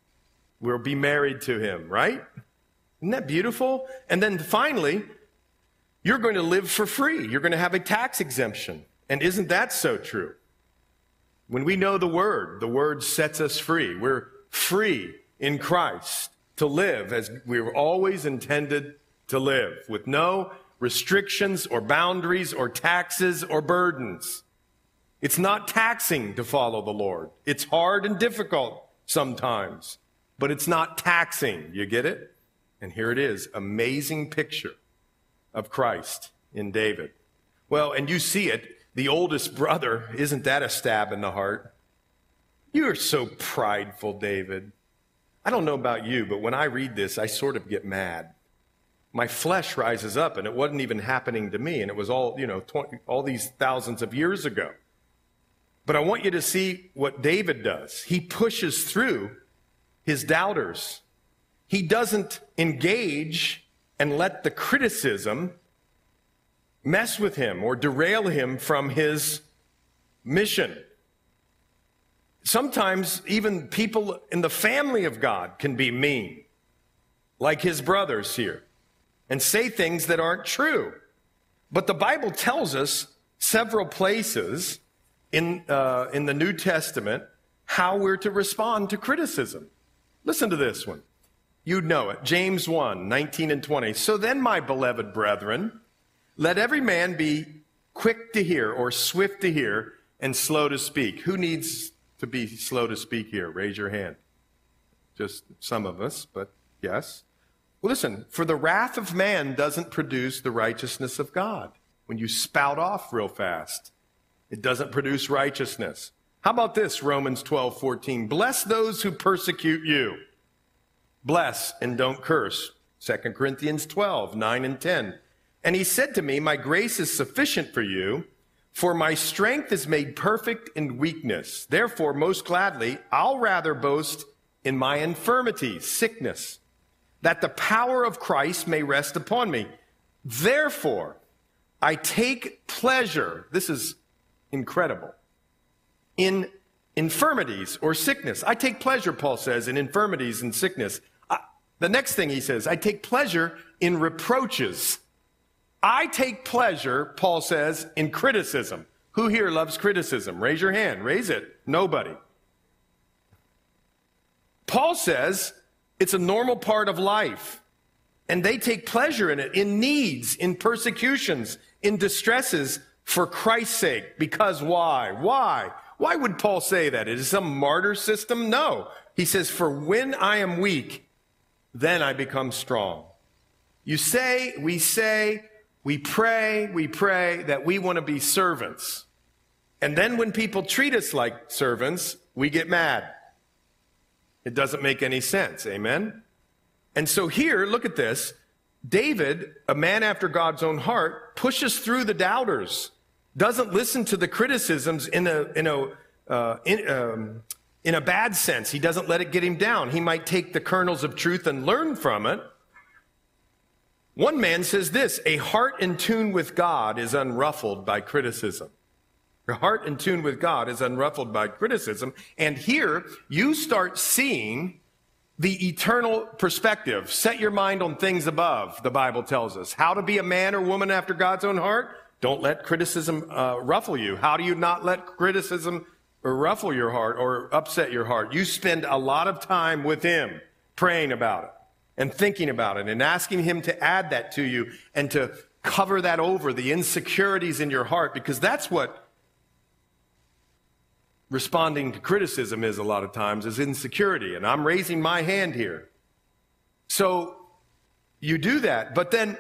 We'll be married to him, right? Isn't that beautiful? And then finally, you're going to live for free. You're going to have a tax exemption. And isn't that so true? When we know the word, the word sets us free. We're free in Christ to live as we were always intended to live, with no restrictions or boundaries or taxes or burdens. It's not taxing to follow the Lord. It's hard and difficult sometimes, but it's not taxing. You get it? And here it is amazing picture of Christ in David. Well, and you see it. The oldest brother, isn't that a stab in the heart? You are so prideful, David. I don't know about you, but when I read this, I sort of get mad. My flesh rises up, and it wasn't even happening to me, and it was all, you know, 20, all these thousands of years ago. But I want you to see what David does. He pushes through his doubters. He doesn't engage and let the criticism mess with him or derail him from his mission. Sometimes even people in the family of God can be mean, like his brothers here, and say things that aren't true. But the Bible tells us several places in, uh, in the New Testament how we're to respond to criticism. Listen to this one. You'd know it. James 1, 19 and 20. So then, my beloved brethren, let every man be quick to hear or swift to hear and slow to speak. Who needs to be slow to speak here? Raise your hand. Just some of us, but yes. Well, listen, for the wrath of man doesn't produce the righteousness of God. When you spout off real fast, it doesn't produce righteousness. How about this, Romans 12, 14? Bless those who persecute you. Bless and don't curse. 2 Corinthians 12, 9 and 10. And he said to me, My grace is sufficient for you for my strength is made perfect in weakness. Therefore, most gladly, I'll rather boast in my infirmities, sickness, that the power of Christ may rest upon me. Therefore, I take pleasure, this is incredible, in infirmities or sickness. I take pleasure, Paul says, in infirmities and sickness. I, the next thing he says, I take pleasure in reproaches I take pleasure, Paul says, in criticism. Who here loves criticism? Raise your hand. Raise it. Nobody. Paul says it's a normal part of life. And they take pleasure in it, in needs, in persecutions, in distresses for Christ's sake. Because why? Why? Why would Paul say that? Is it some martyr system? No. He says, For when I am weak, then I become strong. You say, we say, we pray, we pray that we want to be servants. And then when people treat us like servants, we get mad. It doesn't make any sense. Amen? And so here, look at this. David, a man after God's own heart, pushes through the doubters, doesn't listen to the criticisms in a, in a, uh, in, um, in a bad sense. He doesn't let it get him down. He might take the kernels of truth and learn from it. One man says this a heart in tune with God is unruffled by criticism. Your heart in tune with God is unruffled by criticism. And here you start seeing the eternal perspective. Set your mind on things above, the Bible tells us. How to be a man or woman after God's own heart? Don't let criticism uh, ruffle you. How do you not let criticism ruffle your heart or upset your heart? You spend a lot of time with Him praying about it and thinking about it and asking Him to add that to you and to cover that over, the insecurities in your heart, because that's what responding to criticism is a lot of times is insecurity. And I'm raising my hand here. So you do that. But then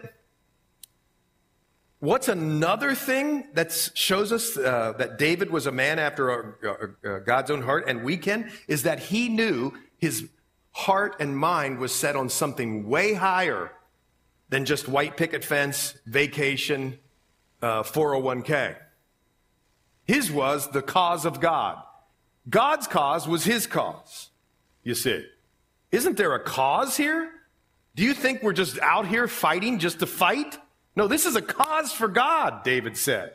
what's another thing that shows us uh, that David was a man after a, a God's own heart and we can is that he knew his heart and mind was set on something way higher than just white picket fence, vacation, uh, 401k. His was the cause of God. God's cause was his cause, you see. Isn't there a cause here? Do you think we're just out here fighting just to fight? No, this is a cause for God, David said.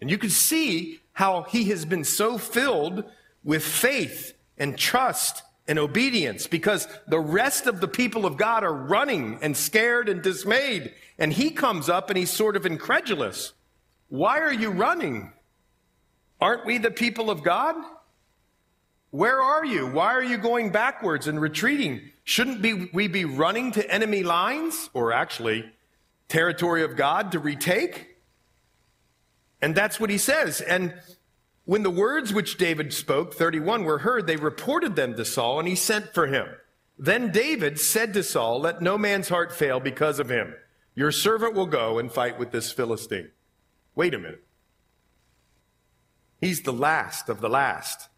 And you can see how he has been so filled with faith and trust and obedience because the rest of the people of God are running and scared and dismayed. And he comes up and he's sort of incredulous. Why are you running? Aren't we the people of God? Where are you? Why are you going backwards and retreating? Shouldn't be, we be running to enemy lines or actually territory of God to retake? And that's what he says. And when the words which David spoke, 31, were heard, they reported them to Saul and he sent for him. Then David said to Saul, Let no man's heart fail because of him. Your servant will go and fight with this Philistine. Wait a minute. He's the last of the last.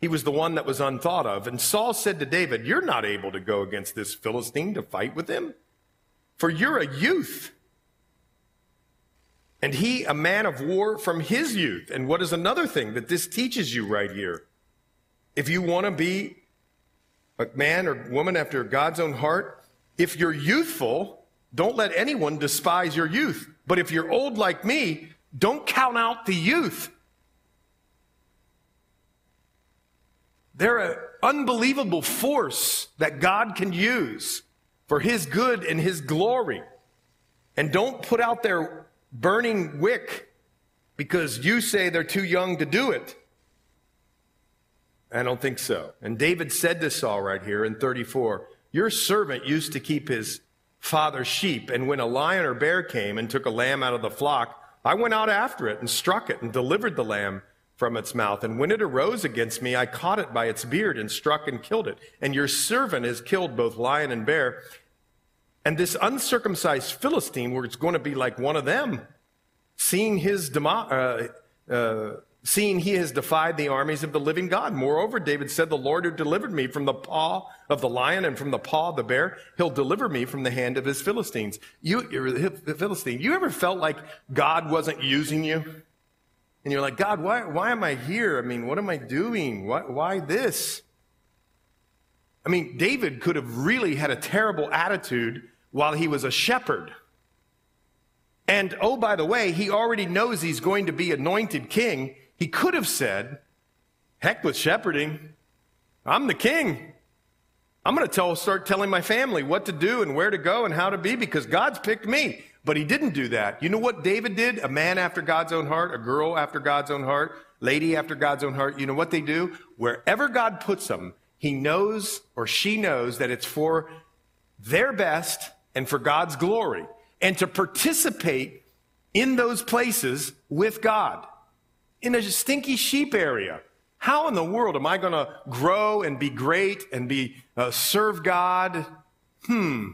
He was the one that was unthought of. And Saul said to David, You're not able to go against this Philistine to fight with him, for you're a youth. And he, a man of war from his youth. And what is another thing that this teaches you right here? If you want to be a man or woman after God's own heart, if you're youthful, don't let anyone despise your youth. But if you're old like me, don't count out the youth. They're an unbelievable force that God can use for His good and His glory. And don't put out their burning wick because you say they're too young to do it. I don't think so. And David said to Saul right here in 34 Your servant used to keep his father's sheep, and when a lion or bear came and took a lamb out of the flock, I went out after it and struck it and delivered the lamb from its mouth. And when it arose against me, I caught it by its beard and struck and killed it. And your servant has killed both lion and bear. And this uncircumcised Philistine, where it's going to be like one of them, seeing his demo- uh, uh, seeing he has defied the armies of the living God. Moreover, David said, The Lord who delivered me from the paw of the lion and from the paw of the bear, he'll deliver me from the hand of his Philistines. You, the Philistine, you ever felt like God wasn't using you? And you're like, God, why, why am I here? I mean, what am I doing? Why, why this? I mean, David could have really had a terrible attitude while he was a shepherd. And oh, by the way, he already knows he's going to be anointed king. He could have said, heck with shepherding. I'm the king. I'm going to tell, start telling my family what to do and where to go and how to be because God's picked me. But he didn't do that. You know what David did? A man after God's own heart, a girl after God's own heart, lady after God's own heart. You know what they do? Wherever God puts them, he knows or she knows that it's for their best and for God's glory and to participate in those places with God. In a stinky sheep area. How in the world am I going to grow and be great and be uh, serve God? Hmm.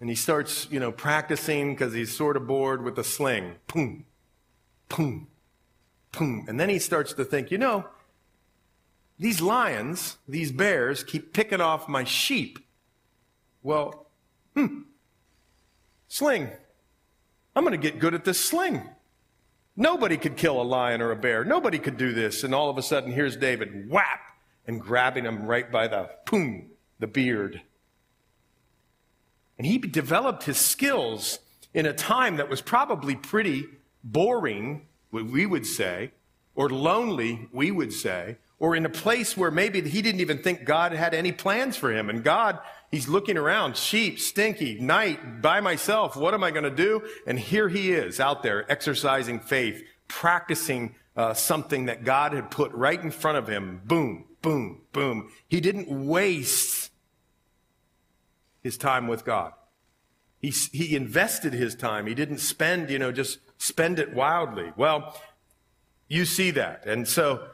And he starts, you know, practicing because he's sort of bored with the sling. Boom, boom, boom. And then he starts to think, you know, these lions, these bears keep picking off my sheep. Well, hmm, sling. I'm going to get good at this sling. Nobody could kill a lion or a bear. Nobody could do this. And all of a sudden, here's David, whap, and grabbing him right by the, boom, the beard. And he developed his skills in a time that was probably pretty boring, we would say, or lonely, we would say, or in a place where maybe he didn't even think God had any plans for him. And God, he's looking around, sheep, stinky, night, by myself. What am I going to do? And here he is out there exercising faith, practicing uh, something that God had put right in front of him. Boom, boom, boom. He didn't waste his time with God. He, he invested his time. He didn't spend, you know, just spend it wildly. Well, you see that. And so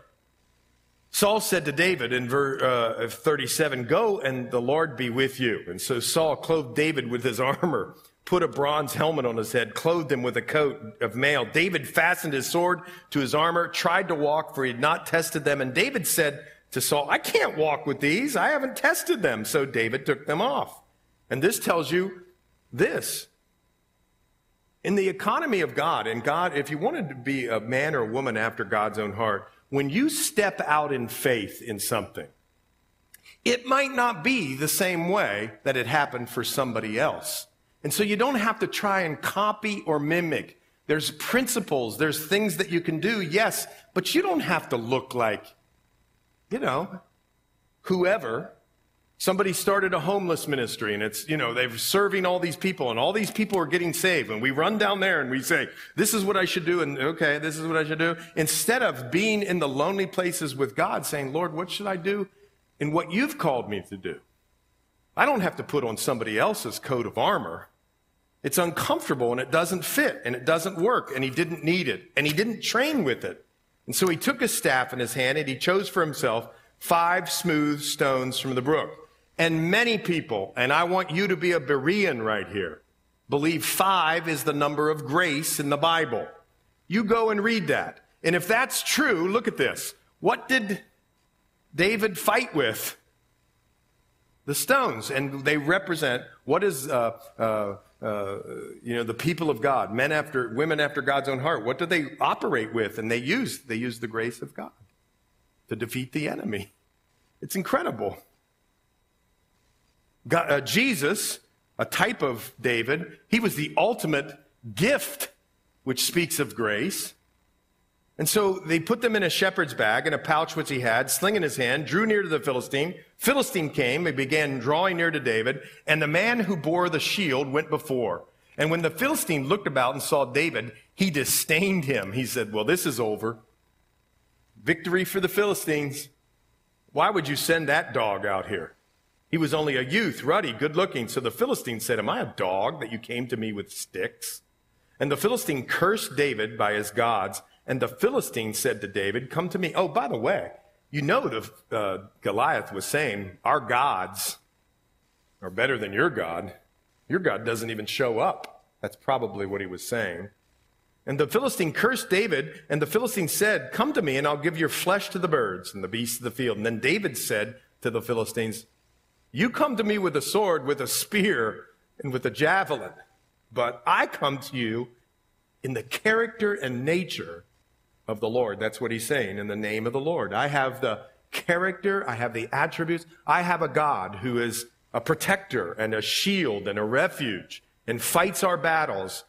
Saul said to David in verse uh, 37, Go and the Lord be with you. And so Saul clothed David with his armor, put a bronze helmet on his head, clothed him with a coat of mail. David fastened his sword to his armor, tried to walk, for he had not tested them. And David said to Saul, I can't walk with these. I haven't tested them. So David took them off. And this tells you this. In the economy of God, and God, if you wanted to be a man or a woman after God's own heart, when you step out in faith in something, it might not be the same way that it happened for somebody else. And so you don't have to try and copy or mimic. There's principles, there's things that you can do, yes, but you don't have to look like, you know, whoever Somebody started a homeless ministry and it's, you know, they're serving all these people and all these people are getting saved. And we run down there and we say, this is what I should do. And okay, this is what I should do. Instead of being in the lonely places with God saying, Lord, what should I do in what you've called me to do? I don't have to put on somebody else's coat of armor. It's uncomfortable and it doesn't fit and it doesn't work and he didn't need it and he didn't train with it. And so he took his staff in his hand and he chose for himself five smooth stones from the brook. And many people, and I want you to be a Berean right here, believe five is the number of grace in the Bible. You go and read that. And if that's true, look at this. What did David fight with? The stones. And they represent what is, uh, uh, uh, you know, the people of God, men after, women after God's own heart. What do they operate with? And they use, they use the grace of God to defeat the enemy. It's incredible. God, uh, Jesus, a type of David, he was the ultimate gift, which speaks of grace. And so they put them in a shepherd's bag, in a pouch which he had, sling in his hand, drew near to the Philistine. Philistine came and began drawing near to David, and the man who bore the shield went before. And when the Philistine looked about and saw David, he disdained him. He said, Well, this is over. Victory for the Philistines. Why would you send that dog out here? He was only a youth, ruddy, good looking. So the Philistine said, Am I a dog that you came to me with sticks? And the Philistine cursed David by his gods. And the Philistine said to David, Come to me. Oh, by the way, you know the uh, Goliath was saying, Our gods are better than your God. Your God doesn't even show up. That's probably what he was saying. And the Philistine cursed David, and the Philistine said, Come to me, and I'll give your flesh to the birds and the beasts of the field. And then David said to the Philistines, you come to me with a sword, with a spear, and with a javelin, but I come to you in the character and nature of the Lord. That's what he's saying in the name of the Lord. I have the character, I have the attributes, I have a God who is a protector and a shield and a refuge and fights our battles.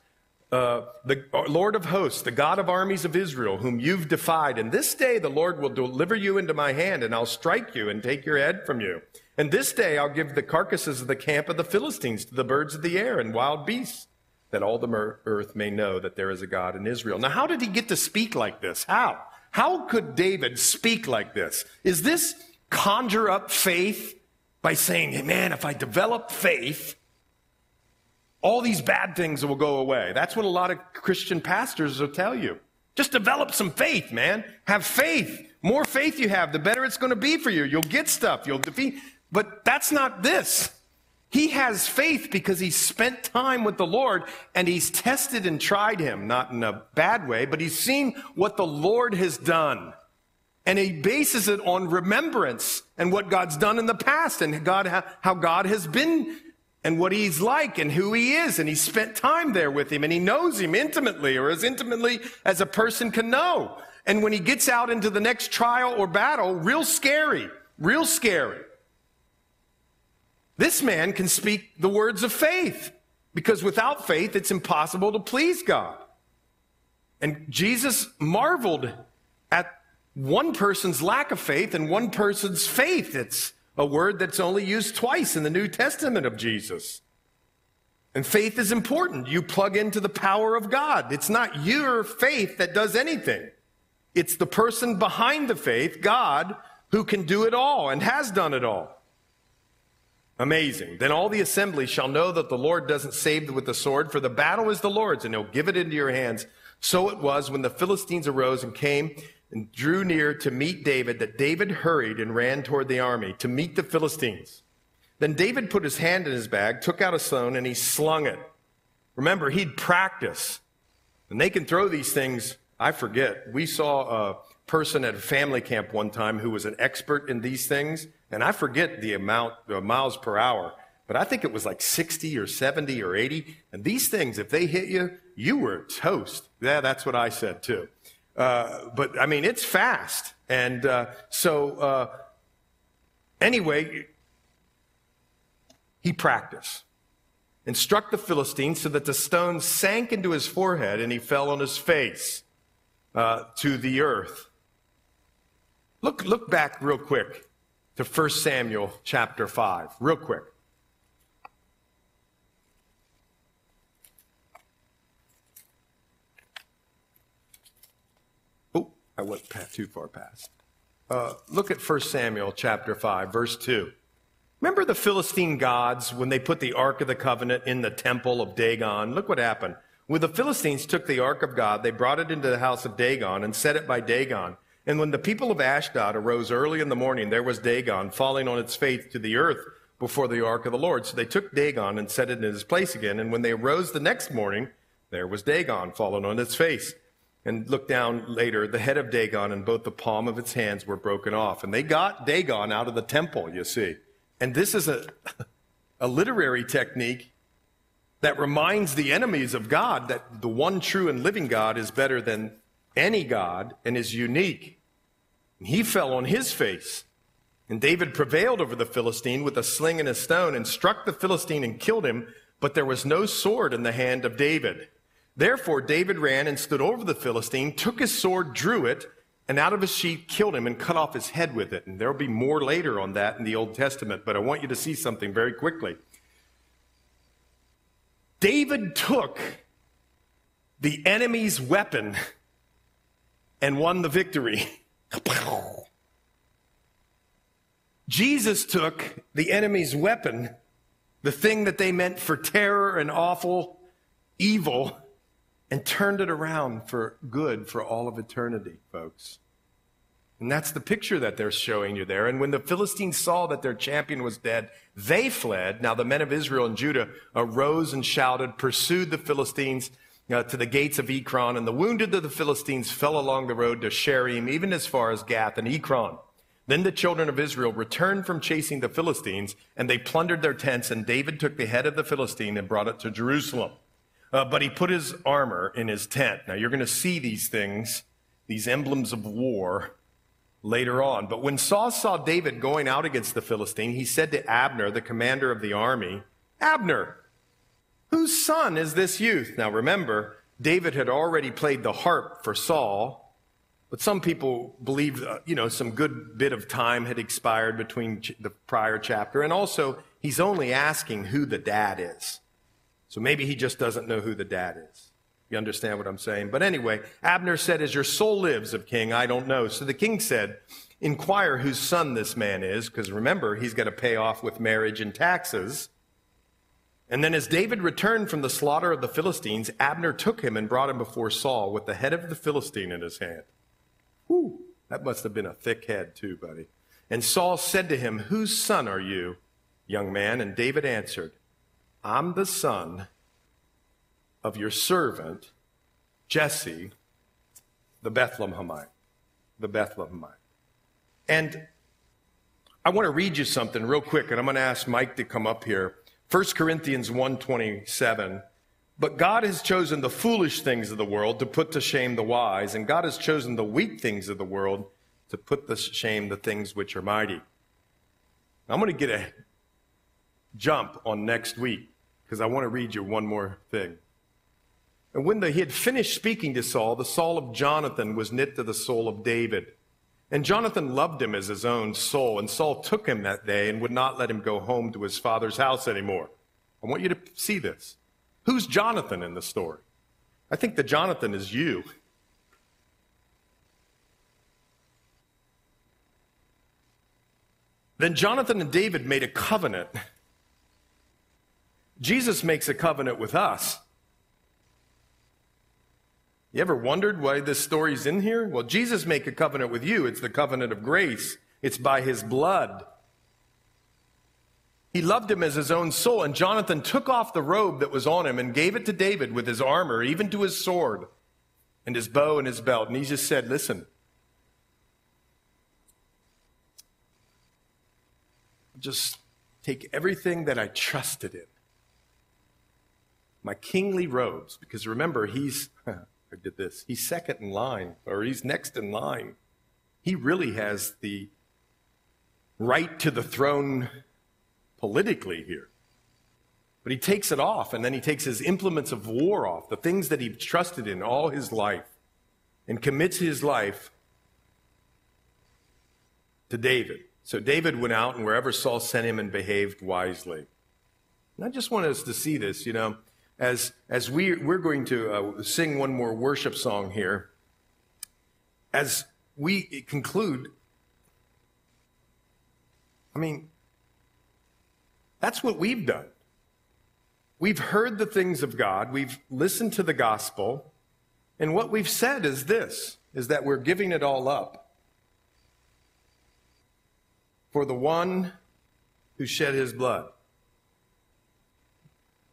Uh, the Lord of hosts, the God of armies of Israel, whom you've defied. And this day the Lord will deliver you into my hand, and I'll strike you and take your head from you. And this day I'll give the carcasses of the camp of the Philistines to the birds of the air and wild beasts. that all the earth may know that there is a God in Israel. Now, how did he get to speak like this? How? How could David speak like this? Is this conjure up faith by saying, hey, man, if I develop faith, all these bad things will go away? That's what a lot of Christian pastors will tell you. Just develop some faith, man. Have faith. More faith you have, the better it's going to be for you. You'll get stuff. You'll defeat. But that's not this. He has faith because he's spent time with the Lord and he's tested and tried him, not in a bad way, but he's seen what the Lord has done. And he bases it on remembrance and what God's done in the past and God, how God has been and what he's like and who he is. And he spent time there with him and he knows him intimately or as intimately as a person can know. And when he gets out into the next trial or battle, real scary, real scary. This man can speak the words of faith because without faith, it's impossible to please God. And Jesus marveled at one person's lack of faith and one person's faith. It's a word that's only used twice in the New Testament of Jesus. And faith is important. You plug into the power of God. It's not your faith that does anything. It's the person behind the faith, God, who can do it all and has done it all. Amazing. Then all the assembly shall know that the Lord doesn't save with the sword, for the battle is the Lord's, and he'll give it into your hands. So it was when the Philistines arose and came and drew near to meet David that David hurried and ran toward the army to meet the Philistines. Then David put his hand in his bag, took out a stone, and he slung it. Remember, he'd practice. And they can throw these things, I forget. We saw a person at a family camp one time who was an expert in these things. And I forget the amount, the miles per hour, but I think it was like 60 or 70 or 80. And these things, if they hit you, you were toast. Yeah, that's what I said too. Uh, but I mean, it's fast. And uh, so, uh, anyway, he practiced and struck the Philistine so that the stone sank into his forehead and he fell on his face uh, to the earth. Look, look back real quick to 1 Samuel chapter 5, real quick. Oh, I went too far past. Uh, look at 1 Samuel chapter 5, verse 2. Remember the Philistine gods when they put the Ark of the Covenant in the temple of Dagon? Look what happened. When the Philistines took the Ark of God, they brought it into the house of Dagon and set it by Dagon. And when the people of Ashdod arose early in the morning, there was Dagon falling on its face to the earth before the ark of the Lord. So they took Dagon and set it in his place again. And when they arose the next morning, there was Dagon fallen on its face. And look down later, the head of Dagon and both the palm of its hands were broken off. And they got Dagon out of the temple, you see. And this is a, a literary technique that reminds the enemies of God that the one true and living God is better than any God and is unique. He fell on his face. And David prevailed over the Philistine with a sling and a stone and struck the Philistine and killed him, but there was no sword in the hand of David. Therefore, David ran and stood over the Philistine, took his sword, drew it, and out of his sheath killed him and cut off his head with it. And there'll be more later on that in the Old Testament, but I want you to see something very quickly. David took the enemy's weapon and won the victory. Jesus took the enemy's weapon, the thing that they meant for terror and awful evil, and turned it around for good for all of eternity, folks. And that's the picture that they're showing you there. And when the Philistines saw that their champion was dead, they fled. Now the men of Israel and Judah arose and shouted, pursued the Philistines uh, to the gates of Ekron, and the wounded of the Philistines fell along the road to Shaaraim, even as far as Gath and Ekron. Then the children of Israel returned from chasing the Philistines, and they plundered their tents, and David took the head of the Philistine and brought it to Jerusalem. Uh, but he put his armor in his tent. Now you're going to see these things, these emblems of war, later on. But when Saul saw David going out against the Philistine, he said to Abner, the commander of the army, Abner, Whose son is this youth? Now remember, David had already played the harp for Saul, but some people believe, uh, you know, some good bit of time had expired between ch- the prior chapter. And also, he's only asking who the dad is. So maybe he just doesn't know who the dad is. You understand what I'm saying? But anyway, Abner said, As your soul lives, of king, I don't know. So the king said, Inquire whose son this man is, because remember, he's got to pay off with marriage and taxes. And then, as David returned from the slaughter of the Philistines, Abner took him and brought him before Saul with the head of the Philistine in his hand. Whew, that must have been a thick head, too, buddy. And Saul said to him, Whose son are you, young man? And David answered, I'm the son of your servant, Jesse, the Bethlehemite. The Bethlehemite. And I want to read you something real quick, and I'm going to ask Mike to come up here. 1 Corinthians 1:27 But God has chosen the foolish things of the world to put to shame the wise, and God has chosen the weak things of the world to put to shame the things which are mighty. I'm going to get a jump on next week because I want to read you one more thing. And when he had finished speaking to Saul, the soul of Jonathan was knit to the soul of David. And Jonathan loved him as his own soul, and Saul took him that day and would not let him go home to his father's house anymore. I want you to see this. Who's Jonathan in the story? I think that Jonathan is you. Then Jonathan and David made a covenant. Jesus makes a covenant with us. You ever wondered why this story's in here? Well, Jesus make a covenant with you. It's the covenant of grace. It's by his blood. He loved him as his own soul, and Jonathan took off the robe that was on him and gave it to David with his armor, even to his sword and his bow and his belt. And he just said, Listen, just take everything that I trusted in, my kingly robes, because remember, he's I did this. He's second in line, or he's next in line. He really has the right to the throne politically here. But he takes it off, and then he takes his implements of war off, the things that he trusted in all his life, and commits his life to David. So David went out, and wherever Saul sent him, and behaved wisely. And I just want us to see this, you know as, as we, we're going to uh, sing one more worship song here, as we conclude, I mean, that's what we've done. We've heard the things of God, we've listened to the gospel, and what we've said is this is that we're giving it all up for the one who shed his blood.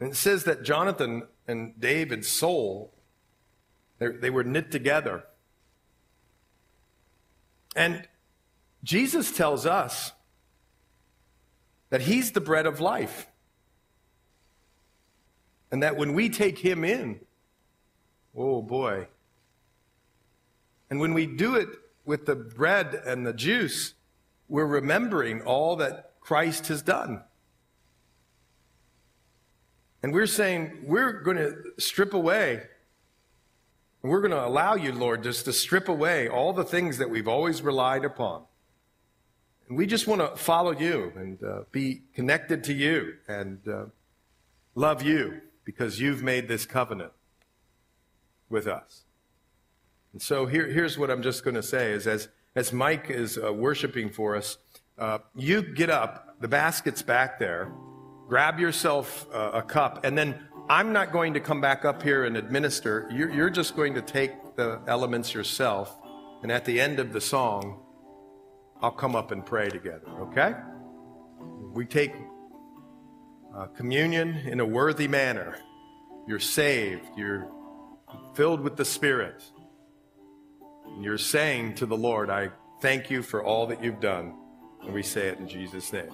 And it says that Jonathan and David's soul, they were knit together. And Jesus tells us that he's the bread of life. And that when we take him in, oh boy. And when we do it with the bread and the juice, we're remembering all that Christ has done. And we're saying, we're going to strip away. We're going to allow you, Lord, just to strip away all the things that we've always relied upon. And we just want to follow you and uh, be connected to you and uh, love you because you've made this covenant with us. And so here, here's what I'm just going to say is as, as Mike is uh, worshiping for us, uh, you get up, the basket's back there grab yourself a, cup, and then I'm not going to come back up here and administer. You're, you're just going to take the elements yourself, and at the end of the song, I'll come up and pray together, okay? We take uh, communion in a worthy manner. You're saved, you're filled with the Spirit. And you're saying to the Lord, I thank you for all that you've done. And we say it in Jesus' name.